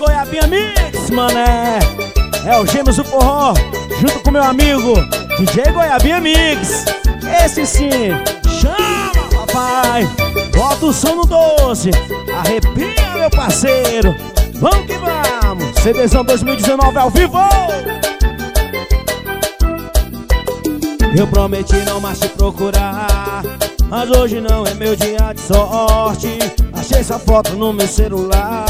Goiabinha Mix, mané. É o Gêmeos do Forró, junto com meu amigo DJ Goiabinha Mix. Esse sim, chama, papai. Bota o som no doce, arrepia, meu parceiro. Vamos que vamos, CDzão 2019 ao vivo. Eu prometi não mais te procurar Mas hoje não é meu dia de sorte Achei essa foto no meu celular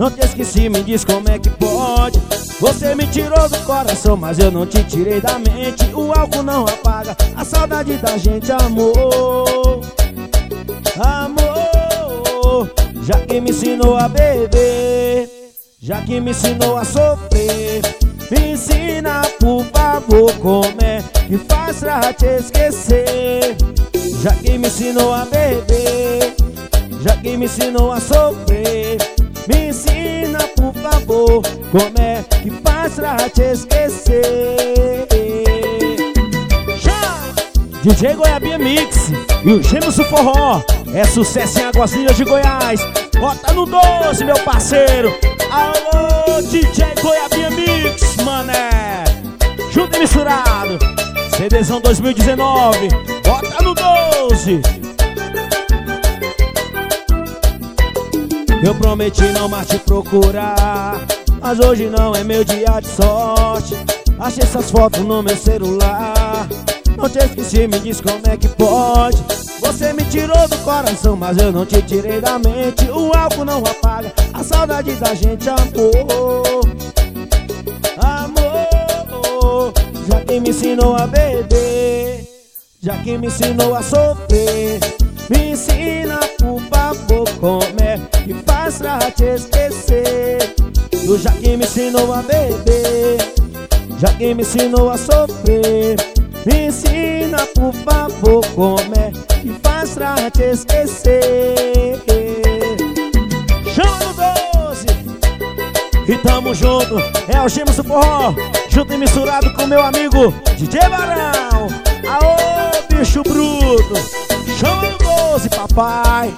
Não te esqueci, me diz como é que pode. Você me tirou do coração, mas eu não te tirei da mente. O álcool não apaga a saudade da gente, amor. Amor Já que me ensinou a beber Já que me ensinou a sofrer me ensina, por favor, como é que faz pra te esquecer? Já que me ensinou a beber Já que me ensinou a sofrer Me ensina, como é que faz pra te esquecer? Já! DJ Goiabinha Mix e o Gêmeos do Forró. É sucesso em Águas Lindas de Goiás. Bota no 12, meu parceiro. Alô, DJ Goiabinha Mix, mané. Junto e misturado. CDzão 2019 Bota no 12 Eu prometi não mais te procurar Mas hoje não é meu dia de sorte. Achei essas fotos no meu celular. Não te esqueci, me diz como é que pode. Você me tirou do coração, mas eu não te tirei da mente. O álcool não apaga a saudade da gente, amor. Amor Já que me ensinou a beber Já que me ensinou a sofrer Me ensina, por favor, como é que faz pra te esquecer Tu já que me ensinou a beber Já que me ensinou a sofrer Me ensina, por favor, como é que faz pra te esquecer? Chama no 12 E tamo junto, é o Gêmeos Forró Junto e misturado com meu amigo DJ Barão. Aô, bicho bruto. Chama no 12, papai